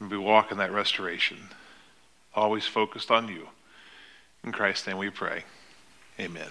and we walk in that restoration, always focused on you. In Christ's name we pray. Amen.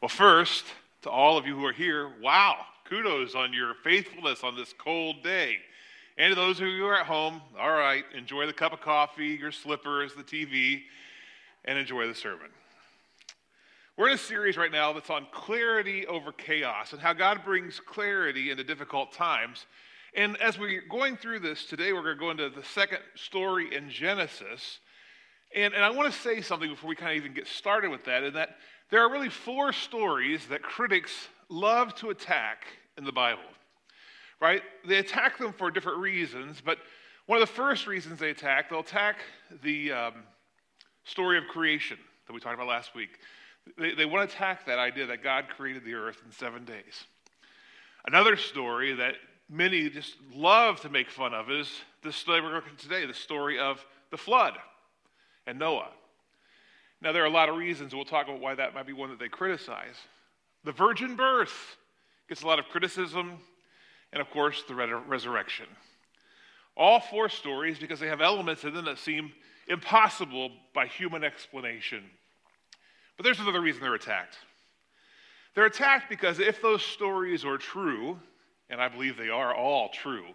Well, first, to all of you who are here, wow, kudos on your faithfulness on this cold day. And to those of you who are at home, all right, enjoy the cup of coffee, your slippers, the TV, and enjoy the sermon. We're in a series right now that's on clarity over chaos and how God brings clarity into difficult times. And as we're going through this today, we're going to go into the second story in Genesis. And, and I want to say something before we kind of even get started with that, and that there are really four stories that critics love to attack in the Bible, right? They attack them for different reasons, but one of the first reasons they attack, they'll attack the um, story of creation that we talked about last week. They, they want to attack that idea that God created the earth in seven days. Another story that many just love to make fun of is the story we're looking today, the story of the flood and Noah. Now, there are a lot of reasons. We'll talk about why that might be one that they criticize. The virgin birth gets a lot of criticism, and of course, the resurrection. All four stories, because they have elements in them that seem impossible by human explanation. But there's another reason they're attacked. They're attacked because if those stories are true, and I believe they are all true,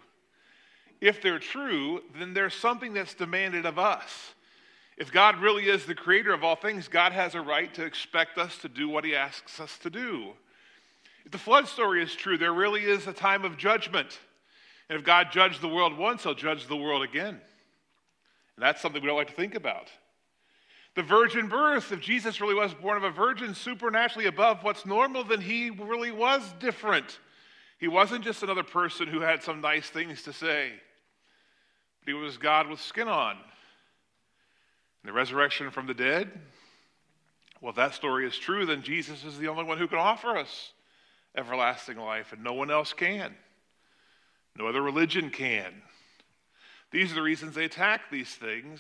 if they're true, then there's something that's demanded of us. If God really is the creator of all things, God has a right to expect us to do what he asks us to do. If the flood story is true, there really is a time of judgment. And if God judged the world once, he'll judge the world again. And that's something we don't like to think about. The virgin birth, if Jesus really was born of a virgin supernaturally above what's normal, then he really was different. He wasn't just another person who had some nice things to say, but he was God with skin on the resurrection from the dead, well, if that story is true, then Jesus is the only one who can offer us everlasting life, and no one else can. No other religion can. These are the reasons they attack these things.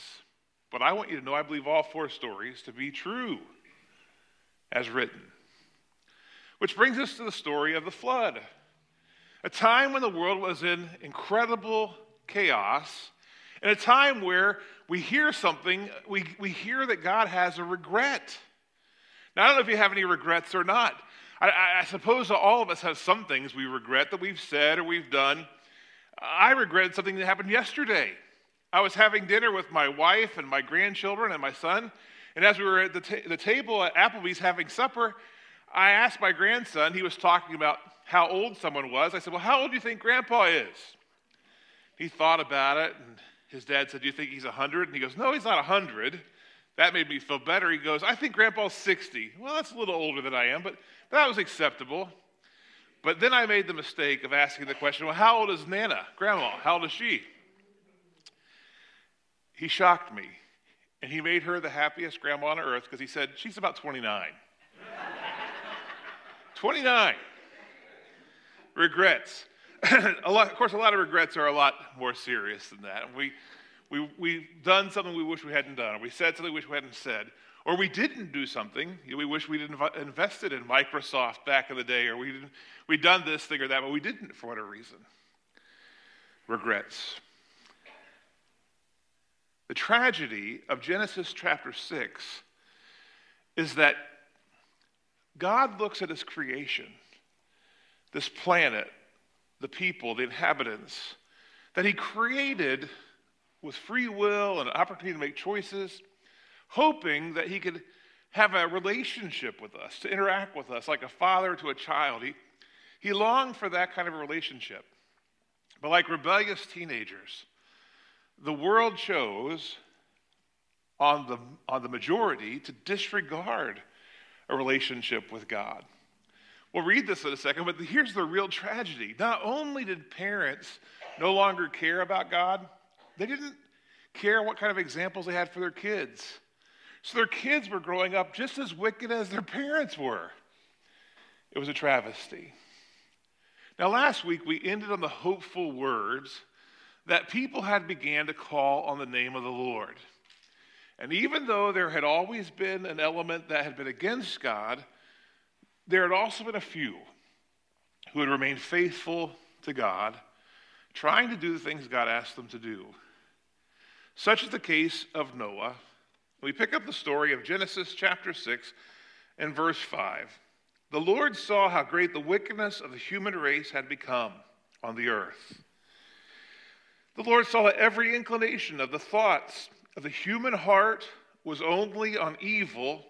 But I want you to know I believe all four stories to be true as written. Which brings us to the story of the flood. A time when the world was in incredible chaos, and a time where we hear something, we, we hear that God has a regret. Now, I don't know if you have any regrets or not. I, I, suppose all of us have some things we regret that we've said or we've done. I regretted something that happened yesterday. I was having dinner with my wife and my grandchildren and my son, and as we were at the, ta- the table at Applebee's having supper, I asked my grandson, he was talking about how old someone was. I said, Well, how old do you think grandpa is? He thought about it and his dad said, Do you think he's 100? And he goes, No, he's not 100. That made me feel better. He goes, I think grandpa's 60. Well, that's a little older than I am, but, that was acceptable. But then I made the mistake of asking the question, Well, how old is Nana, grandma? How old is she? He shocked me. And he made her the happiest grandma on earth because he said, She's about 29. 29. Regrets. lot, of course, a lot of regrets are a lot more serious than that. We, we, we've done something we wish we hadn't done, or we said something we wish we hadn't said, or we didn't do something we wish we'd invested in Microsoft back in the day, or we we'd done this thing or that, but we didn't for whatever reason. Regrets. The tragedy of Genesis chapter 6 is that God looks at his creation, this planet, the people, the inhabitants, that he created with free will and opportunity to make choices, hoping that he could have a relationship with us, to interact with us like a father to a child. He, he longed for that kind of a relationship. But like rebellious teenagers, the world chose on the, on the majority to disregard a relationship with God. We'll read this in a second, but here's the real tragedy. Not only did parents no longer care about God, they didn't care what kind of examples they had for their kids. So their kids were growing up just as wicked as their parents were. It was a travesty. Now, last week we ended on the hopeful words that people had began to call on the name of the Lord. And even though there had always been an element that had been against God, there had also been a few who had remained faithful to God, trying to do the things God asked them to do. Such is the case of Noah. We pick up the story of Genesis chapter 6 and verse 5. The Lord saw how great the wickedness of the human race had become on the earth. The Lord saw every inclination of the thoughts the human heart was only on evil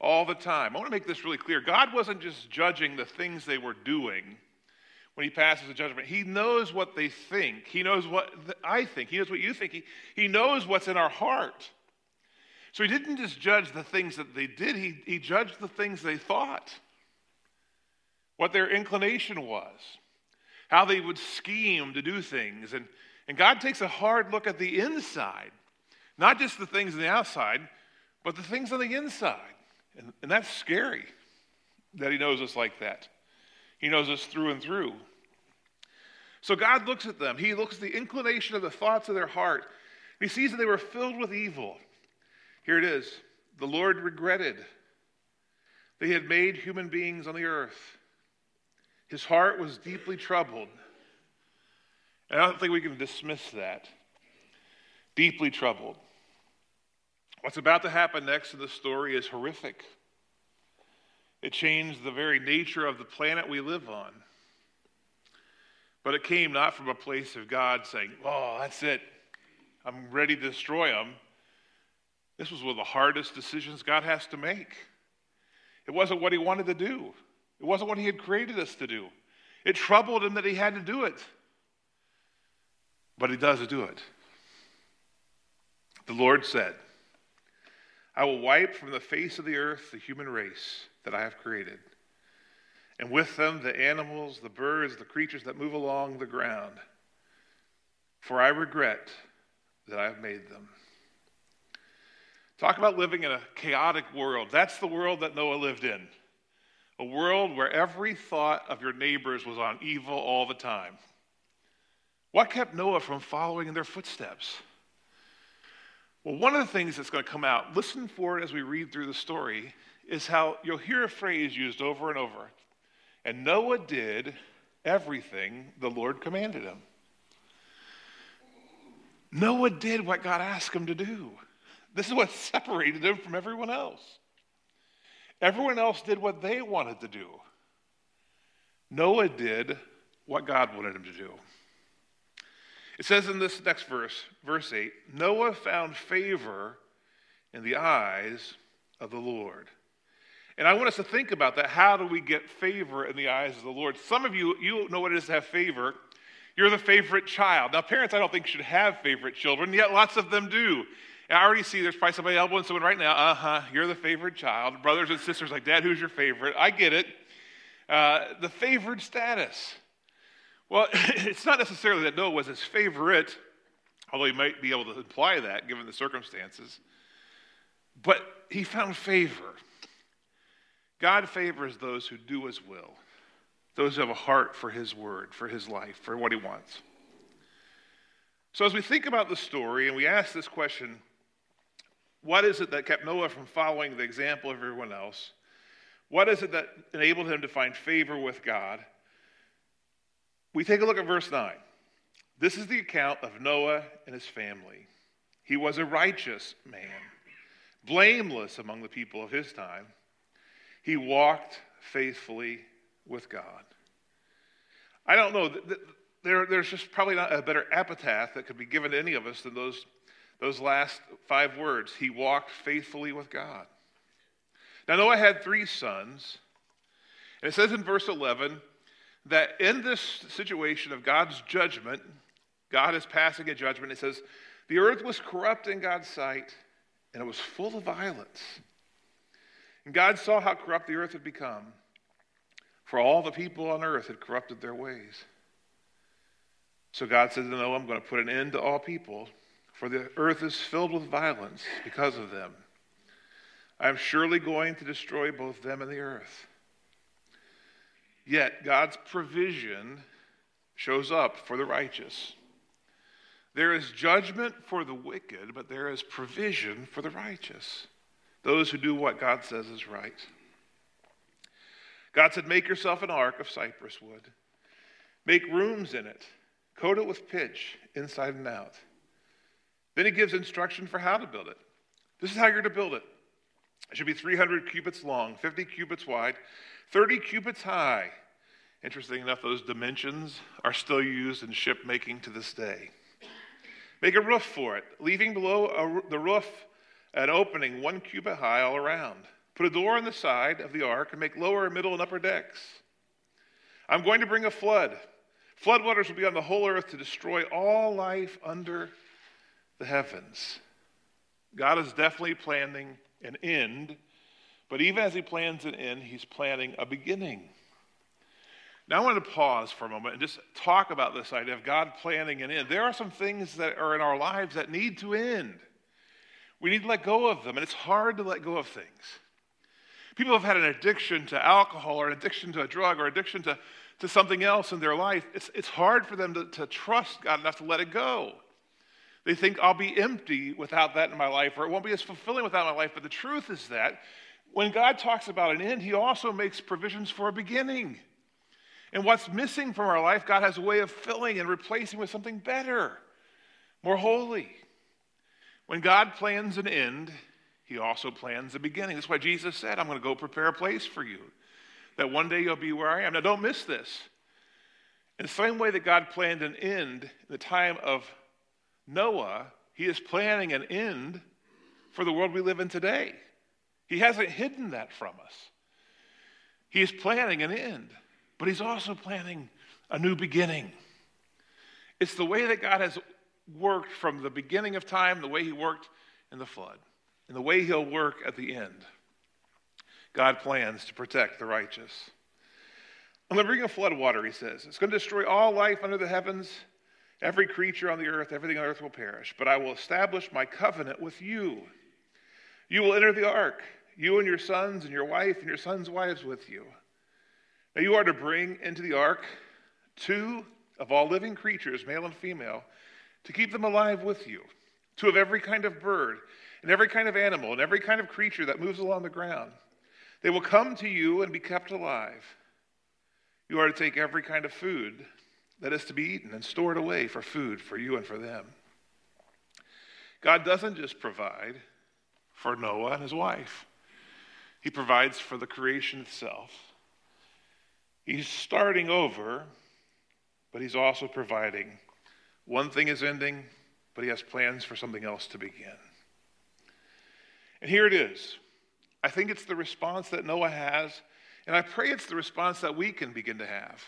all the time. I want to make this really clear. God wasn't just judging the things they were doing when he passes the judgment. He knows what they think. He knows what I think. He knows what you think. He, he knows what's in our heart. So he didn't just judge the things that they did, he, he judged the things they thought, what their inclination was, how they would scheme to do things. And, and God takes a hard look at the inside, not just the things on the outside, but the things on the inside. And, and that's scary that he knows us like that. He knows us through and through. So God looks at them. He looks at the inclination of the thoughts of their heart. He sees that they were filled with evil. Here it is. The Lord regretted that he had made human beings on the earth. His heart was deeply troubled. And I don't think we can dismiss that. Deeply troubled. What's about to happen next in the story is horrific. It changed the very nature of the planet we live on. But it came not from a place of God saying, Oh, that's it. I'm ready to destroy them. This was one of the hardest decisions God has to make. It wasn't what he wanted to do, it wasn't what he had created us to do. It troubled him that he had to do it. But he does do it. The Lord said, I will wipe from the face of the earth the human race that I have created, and with them the animals, the birds, the creatures that move along the ground. For I regret that I have made them. Talk about living in a chaotic world. That's the world that Noah lived in. A world where every thought of your neighbors was on evil all the time. What kept Noah from following in their footsteps? Well, one of the things that's going to come out, listen for it as we read through the story, is how you'll hear a phrase used over and over. And Noah did everything the Lord commanded him. Noah did what God asked him to do. This is what separated him from everyone else. Everyone else did what they wanted to do. Noah did what God wanted him to do. It says in this next verse, verse 8 Noah found favor in the eyes of the Lord. And I want us to think about that. How do we get favor in the eyes of the Lord? Some of you, you know what it is to have favor. You're the favorite child. Now, parents, I don't think should have favorite children, yet lots of them do. And I already see there's probably somebody elbowing someone right now. Uh huh, you're the favorite child. Brothers and sisters like, Dad, who's your favorite? I get it. Uh, the favored status. Well, it's not necessarily that Noah was his favorite, although he might be able to imply that given the circumstances, but he found favor. God favors those who do his will, those who have a heart for his word, for his life, for what he wants. So, as we think about the story and we ask this question, what is it that kept Noah from following the example of everyone else? What is it that enabled him to find favor with God? We take a look at verse 9. This is the account of Noah and his family. He was a righteous man, blameless among the people of his time. He walked faithfully with God. I don't know. There, there's just probably not a better epitaph that could be given to any of us than those, those last five words. He walked faithfully with God. Now, Noah had three sons. And it says in verse 11 that in this situation of God's judgment, God is passing a judgment. It says, the earth was corrupt in God's sight, and it was full of violence. And God saw how corrupt the earth had become, for all the people on earth had corrupted their ways. So God said to Noah, I'm going to put an end to all people, for the earth is filled with violence because of them. I am surely going to destroy both them and the earth. Yet God's provision shows up for the righteous. There is judgment for the wicked, but there is provision for the righteous, those who do what God says is right. God said, Make yourself an ark of cypress wood, make rooms in it, coat it with pitch inside and out. Then he gives instruction for how to build it. This is how you're to build it. It should be 300 cubits long, 50 cubits wide, 30 cubits high. Interesting enough, those dimensions are still used in ship making to this day. Make a roof for it, leaving below a, the roof an opening one cubit high all around. Put a door on the side of the ark and make lower, middle, and upper decks. I'm going to bring a flood. Floodwaters will be on the whole earth to destroy all life under the heavens. God is definitely planning an end, but even as he plans an end, he's planning a beginning. Now, I want to pause for a moment and just talk about this idea of God planning an end. There are some things that are in our lives that need to end. We need to let go of them, and it's hard to let go of things. People have had an addiction to alcohol or an addiction to a drug or addiction to, to something else in their life. It's, it's hard for them to, to trust God enough to let it go. They think I'll be empty without that in my life, or it won't be as fulfilling without my life. But the truth is that when God talks about an end, He also makes provisions for a beginning. And what's missing from our life, God has a way of filling and replacing with something better, more holy. When God plans an end, He also plans a beginning. That's why Jesus said, I'm going to go prepare a place for you, that one day you'll be where I am. Now, don't miss this. In the same way that God planned an end in the time of Noah, he is planning an end for the world we live in today. He hasn't hidden that from us. He is planning an end, but he's also planning a new beginning. It's the way that God has worked from the beginning of time, the way he worked in the flood, and the way he'll work at the end. God plans to protect the righteous. I'm going to bring a flood water, he says. It's going to destroy all life under the heavens Every creature on the earth, everything on earth will perish, but I will establish my covenant with you. You will enter the ark, you and your sons and your wife and your sons' wives with you. Now you are to bring into the ark two of all living creatures, male and female, to keep them alive with you. Two of every kind of bird, and every kind of animal, and every kind of creature that moves along the ground. They will come to you and be kept alive. You are to take every kind of food that is to be eaten and store it away for food for you and for them. God doesn't just provide for Noah and his wife, He provides for the creation itself. He's starting over, but He's also providing. One thing is ending, but He has plans for something else to begin. And here it is. I think it's the response that Noah has, and I pray it's the response that we can begin to have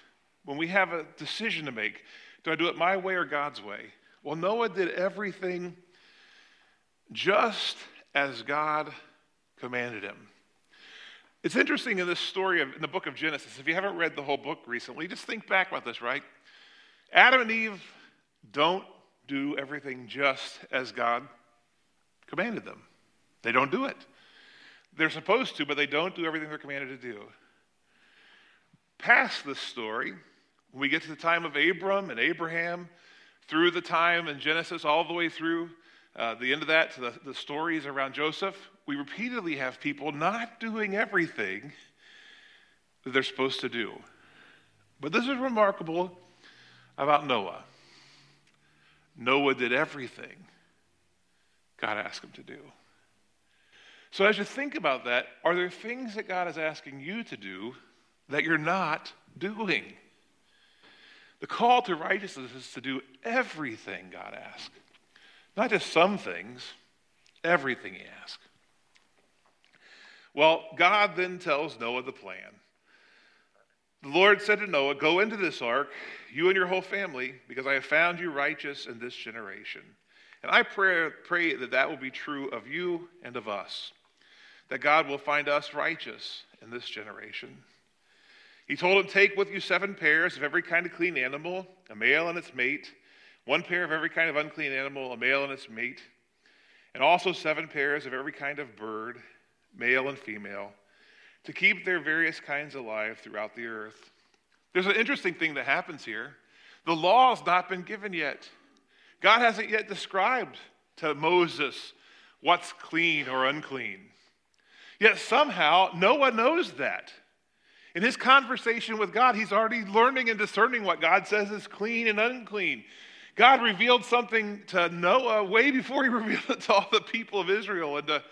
when we have a decision to make do I do it my way or God's way? Well, Noah did everything just as God commanded him. It's interesting in this story of, in the book of Genesis, if you haven't read the whole book recently, just think back about this, right? Adam and Eve don't do everything just as God commanded them. They don't do it. They're supposed to, but they don't do everything they're commanded to do. Past this story, when we get to the time of Abram and Abraham, through the time in Genesis, all the way through uh, the end of that to the, the stories around Joseph, we repeatedly have people not doing everything that they're supposed to do. But this is remarkable about Noah. Noah did everything God asked him to do. So, as you think about that, are there things that God is asking you to do that you're not doing? The call to righteousness is to do everything God asks, not just some things, everything He asks. Well, God then tells Noah the plan. The Lord said to Noah, Go into this ark, you and your whole family, because I have found you righteous in this generation. And I pray, pray that that will be true of you and of us, that God will find us righteous in this generation. He told him, Take with you seven pairs of every kind of clean animal, a male and its mate, one pair of every kind of unclean animal, a male and its mate, and also seven pairs of every kind of bird, male and female, to keep their various kinds alive throughout the earth. There's an interesting thing that happens here. The law has not been given yet. God hasn't yet described to Moses what's clean or unclean. Yet somehow, Noah knows that. In his conversation with God, he's already learning and discerning what God says is clean and unclean. God revealed something to Noah way before he revealed it to all the people of Israel and to,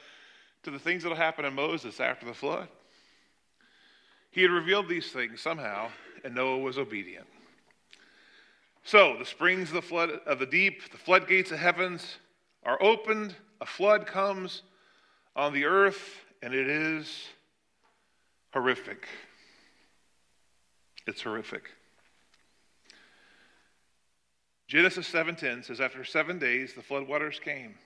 to the things that will happen to Moses after the flood. He had revealed these things somehow, and Noah was obedient. So the springs of the flood of the deep, the floodgates of heavens are opened, a flood comes on the earth, and it is horrific. It's horrific. Genesis 7:10 says after 7 days the floodwaters came.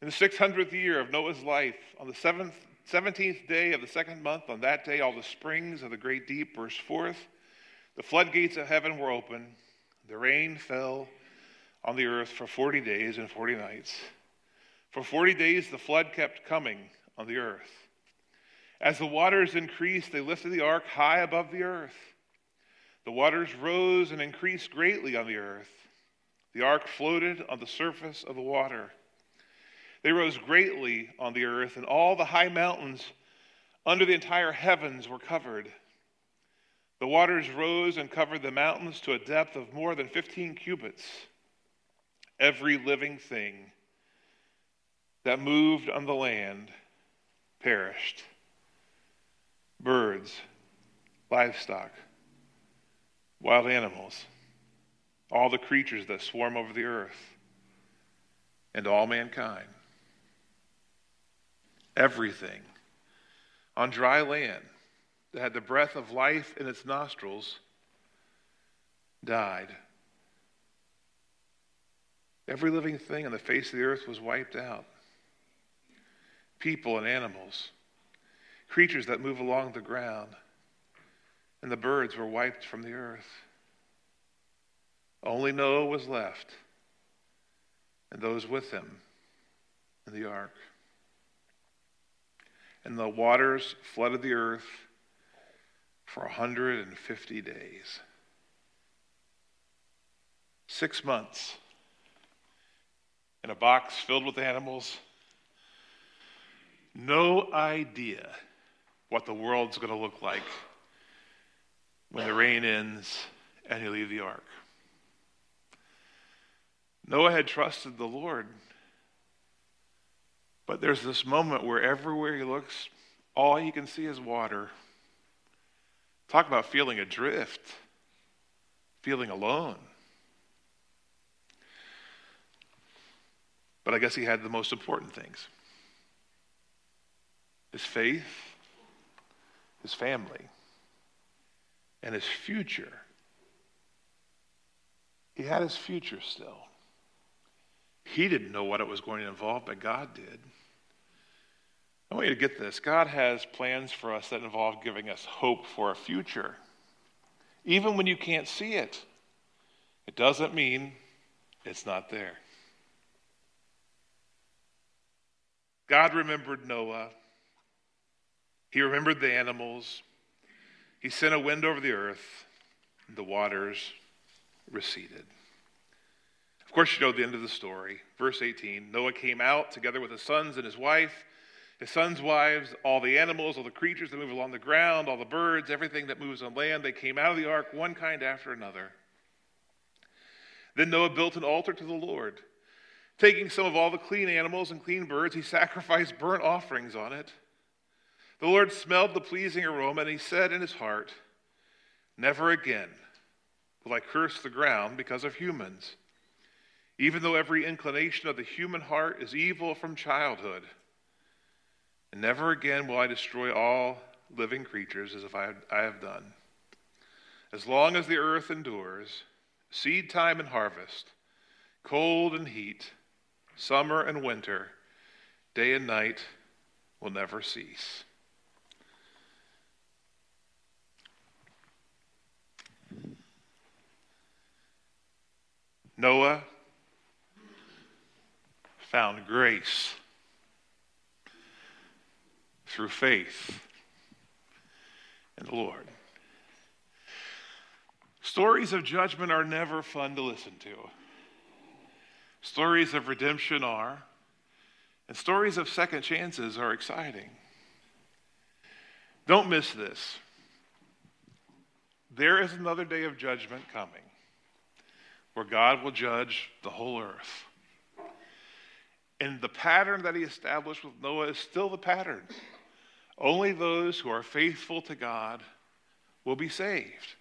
In the 600th year of Noah's life, on the 7th, 17th day of the second month, on that day all the springs of the great deep burst forth. The floodgates of heaven were open. The rain fell on the earth for 40 days and 40 nights. For 40 days the flood kept coming on the earth. As the waters increased, they lifted the ark high above the earth. The waters rose and increased greatly on the earth. The ark floated on the surface of the water. They rose greatly on the earth, and all the high mountains under the entire heavens were covered. The waters rose and covered the mountains to a depth of more than 15 cubits. Every living thing that moved on the land perished birds, livestock, wild animals, all the creatures that swarm over the earth, and all mankind. Everything on dry land that had the breath of life in its nostrils died. Every living thing on the face of the earth was wiped out people and animals, creatures that move along the ground and the birds were wiped from the earth. Only Noah was left, and those with him in the ark. And the waters flooded the earth for 150 days. Six months in a box filled with animals. No idea what the world's going to look like when the rain ends and you leave the ark. Noah had trusted the Lord. But there's this moment where everywhere he looks, all he can see is water. Talk about feeling adrift, feeling alone. But I guess he had the most important things his faith, his family and his future. He had his future still. He didn't know what it was going to involve, but God did. I want you to get this. God has plans for us that involve giving us hope for a future. Even when you can't see it, it doesn't mean it's not there. God remembered Noah. He remembered the animals. He sent a wind over the earth, and the waters receded. Of course, you know the end of the story. Verse 18 Noah came out together with his sons and his wife, his sons' wives, all the animals, all the creatures that move along the ground, all the birds, everything that moves on land. They came out of the ark, one kind after another. Then Noah built an altar to the Lord. Taking some of all the clean animals and clean birds, he sacrificed burnt offerings on it. The Lord smelled the pleasing aroma, and he said in his heart, Never again will I curse the ground because of humans, even though every inclination of the human heart is evil from childhood. And never again will I destroy all living creatures as if I have done. As long as the earth endures, seed time and harvest, cold and heat, summer and winter, day and night will never cease. Noah found grace through faith in the Lord. Stories of judgment are never fun to listen to. Stories of redemption are, and stories of second chances are exciting. Don't miss this. there is another day of judgment coming where God will judge the whole earth. And the pattern that he established with Noah is still the pattern. Only those who are faithful to God will be saved.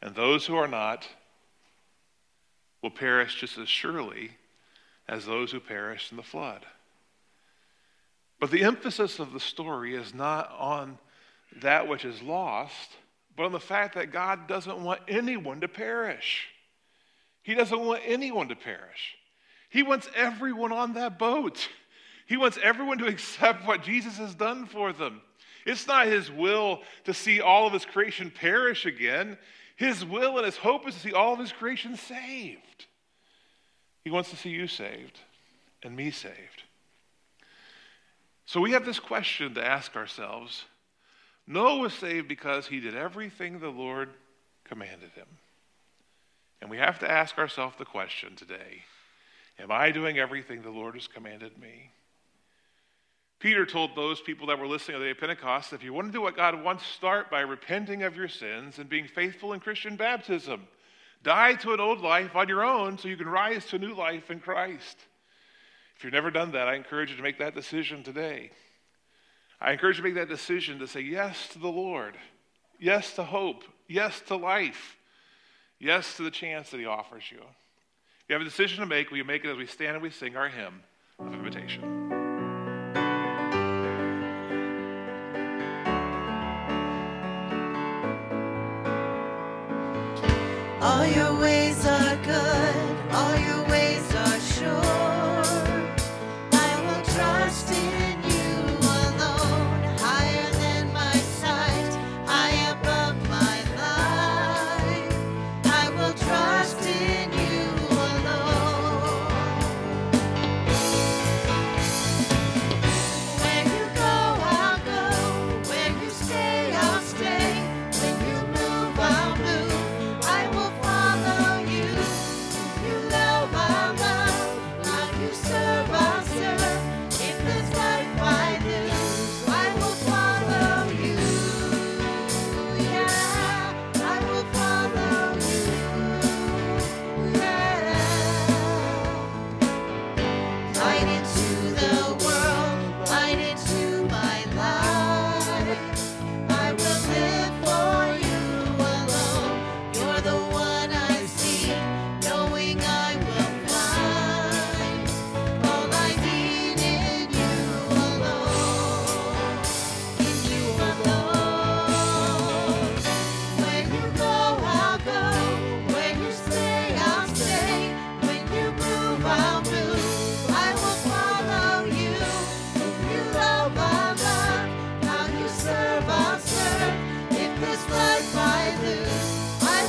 And those who are not will perish just as surely as those who perished in the flood. But the emphasis of the story is not on that which is lost, but on the fact that God doesn't want anyone to perish. He doesn't want anyone to perish. He wants everyone on that boat. He wants everyone to accept what Jesus has done for them. It's not his will to see all of his creation perish again. His will and his hope is to see all of his creation saved. He wants to see you saved and me saved. So we have this question to ask ourselves Noah was saved because he did everything the Lord commanded him. And we have to ask ourselves the question today Am I doing everything the Lord has commanded me? Peter told those people that were listening on the day of Pentecost if you want to do what God wants, start by repenting of your sins and being faithful in Christian baptism. Die to an old life on your own so you can rise to a new life in Christ. If you've never done that, I encourage you to make that decision today. I encourage you to make that decision to say yes to the Lord, yes to hope, yes to life, yes to the chance that He offers you. You have a decision to make, will you make it as we stand and we sing our hymn of invitation?